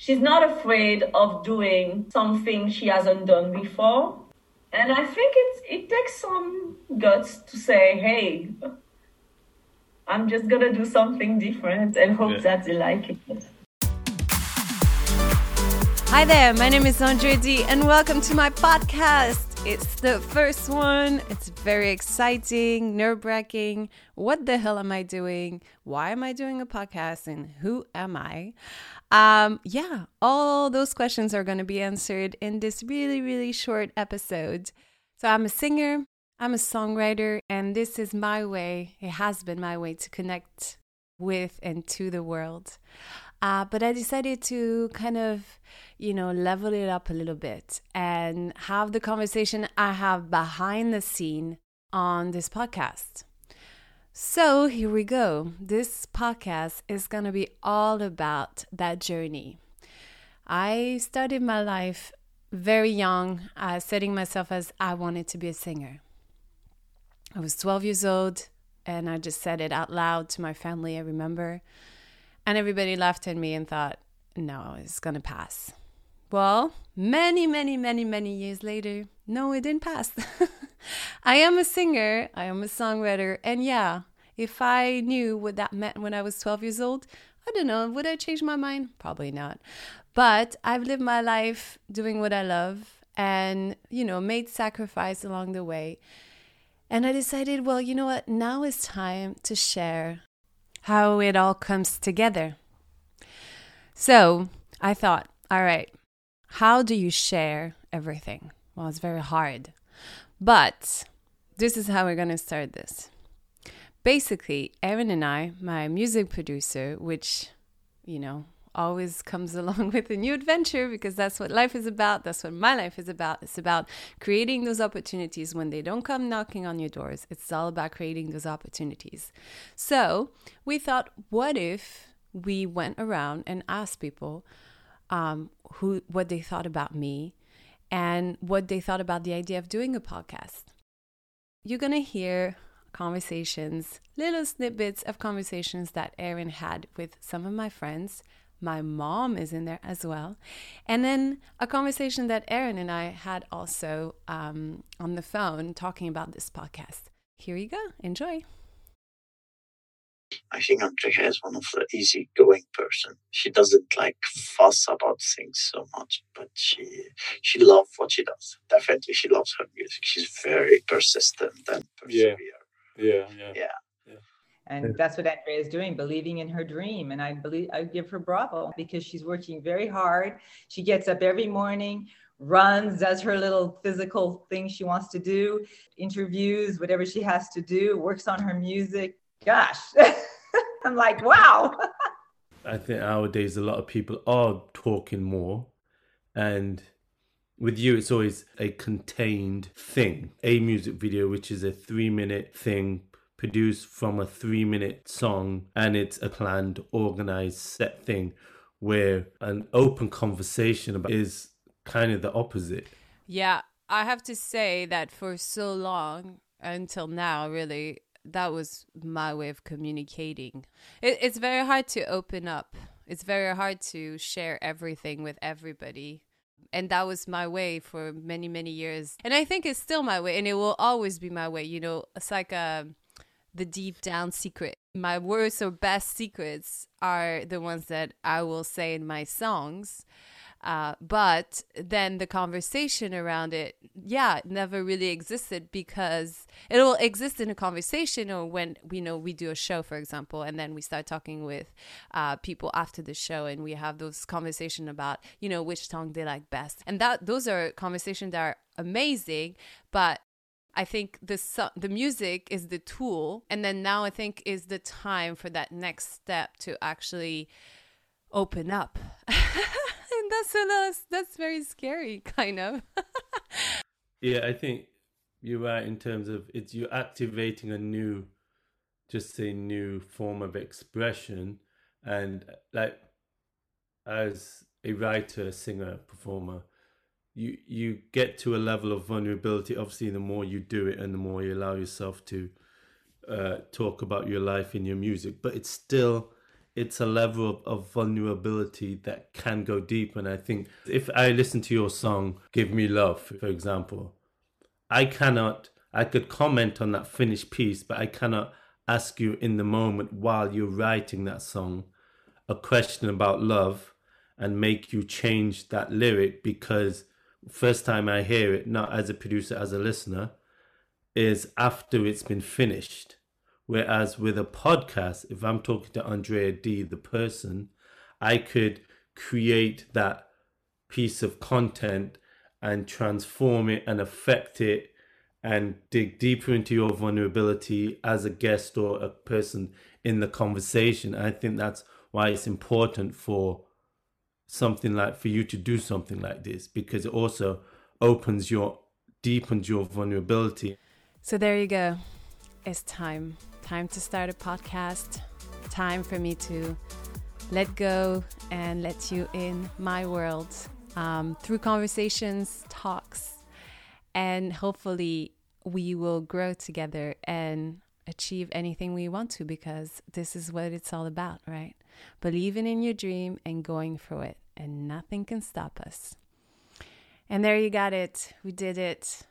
she's not afraid of doing something she hasn't done before. And I think it, it takes some guts to say, hey, I'm just gonna do something different and hope yeah. that they like it. Hi there, my name is Andrea D, and welcome to my podcast. It's the first one. It's very exciting, nerve wracking. What the hell am I doing? Why am I doing a podcast? And who am I? Um, yeah, all those questions are going to be answered in this really, really short episode. So, I'm a singer, I'm a songwriter, and this is my way. It has been my way to connect with and to the world. Uh, but I decided to kind of, you know, level it up a little bit and have the conversation I have behind the scene on this podcast. So here we go. This podcast is going to be all about that journey. I started my life very young, uh, setting myself as I wanted to be a singer. I was 12 years old and I just said it out loud to my family, I remember. And everybody laughed at me and thought, no, it's going to pass. Well, many, many, many, many years later, no, it didn't pass. I am a singer, I am a songwriter, and yeah, if I knew what that meant when I was 12 years old, I don't know, would I change my mind? Probably not. But I've lived my life doing what I love and, you know, made sacrifice along the way. And I decided, well, you know what? Now is time to share how it all comes together. So I thought, all right, how do you share everything? Well, it's very hard. But this is how we're going to start this. Basically, Erin and I, my music producer, which, you know, always comes along with a new adventure because that's what life is about. That's what my life is about. It's about creating those opportunities when they don't come knocking on your doors. It's all about creating those opportunities. So we thought, what if we went around and asked people um, who what they thought about me and what they thought about the idea of doing a podcast? You're gonna hear conversations, little snippets of conversations that Erin had with some of my friends my mom is in there as well. And then a conversation that Erin and I had also um, on the phone talking about this podcast. Here you go. Enjoy. I think Andrea is one of the easygoing person. She doesn't like fuss about things so much, but she she loves what she does. Definitely, she loves her music. She's very persistent and persevere. Yeah, yeah, yeah. yeah and that's what andrea is doing believing in her dream. And i believe i give her bravo because she's working very hard. She gets up every morning runs does her little physical thing she wants to do interviews whatever she has to do works on her music. Gosh. I'm like wow. I think nowadays a lot of people are talking more. And with you it's always a contained thing. A music video which is a three minute thing produced from a three minute song and it's a planned, organized, set thing where an open conversation about is kind of the opposite. Yeah, I have to say that for so long until now, really, that was my way of communicating. It, it's very hard to open up. It's very hard to share everything with everybody. And that was my way for many, many years. And I think it's still my way, and it will always be my way. You know, it's like a the deep down secret. My worst or best secrets are the ones that I will say in my songs. Uh, but then the conversation around it, yeah, never really existed because it will exist in a conversation or when we know we do a show, for example, and then we start talking with uh, people after the show and we have those conversation about, you know, which song they like best. And that those are conversations that are amazing, but I think the the music is the tool, and then now I think is the time for that next step to actually open up, and that's a little, that's very scary, kind of. yeah, I think you're right in terms of it's you're activating a new, just a new form of expression, and like as a writer, singer, performer, you you get to a level of vulnerability obviously the more you do it and the more you allow yourself to uh, talk about your life in your music but it's still it's a level of, of vulnerability that can go deep. And I think if I listen to your song, Give Me Love, for example, I cannot, I could comment on that finished piece, but I cannot ask you in the moment while you're writing that song a question about love and make you change that lyric because first time I hear it, not as a producer, as a listener, is after it's been finished. Whereas with a podcast, if I'm talking to Andrea D, the person, I could create that piece of content and transform it and affect it and dig deeper into your vulnerability as a guest or a person in the conversation. I think that's why it's important for something like for you to do something like this because it also opens your deepens your vulnerability. So there you go. It's time time to start a podcast, time for me to let go and let you in my world um, through conversations, talks, and hopefully we will grow together and achieve anything we want to because this is what it's all about, right? Believing in your dream and going for it, and nothing can stop us. And there you got it. We did it.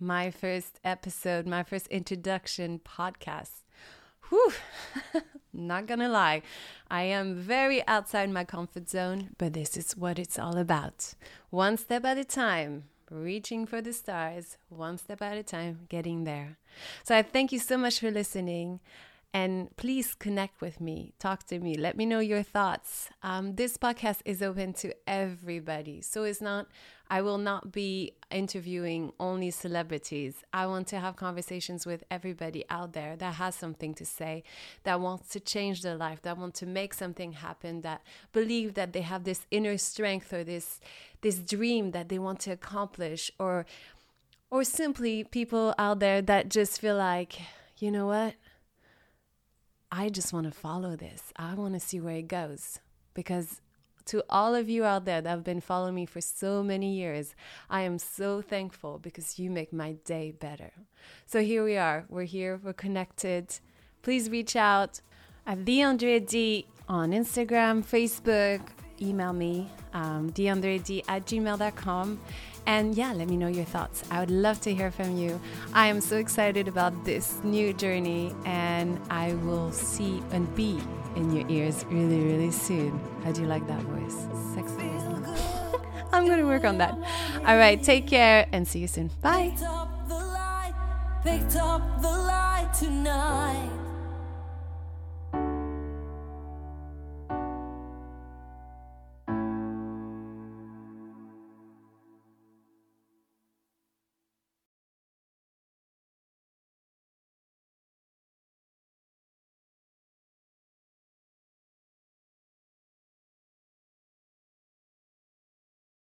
My first episode, my first introduction podcast whew, not gonna lie, I am very outside my comfort zone, but this is what it's all about. One step at a time, reaching for the stars, one step at a time, getting there. So I thank you so much for listening. And please connect with me, talk to me, let me know your thoughts. Um, this podcast is open to everybody. So it's not, I will not be interviewing only celebrities. I want to have conversations with everybody out there that has something to say, that wants to change their life, that want to make something happen, that believe that they have this inner strength or this this dream that they want to accomplish or or simply people out there that just feel like, you know what? I just want to follow this. I want to see where it goes. Because to all of you out there that have been following me for so many years, I am so thankful because you make my day better. So here we are. We're here. We're connected. Please reach out at the Andrea D on Instagram, Facebook, email me, um, dandred at gmail.com. And yeah, let me know your thoughts. I would love to hear from you. I am so excited about this new journey, and I will see and be in your ears really, really soon. How do you like that voice? Sexy. I'm going to work on that. All right, take care and see you soon. Bye.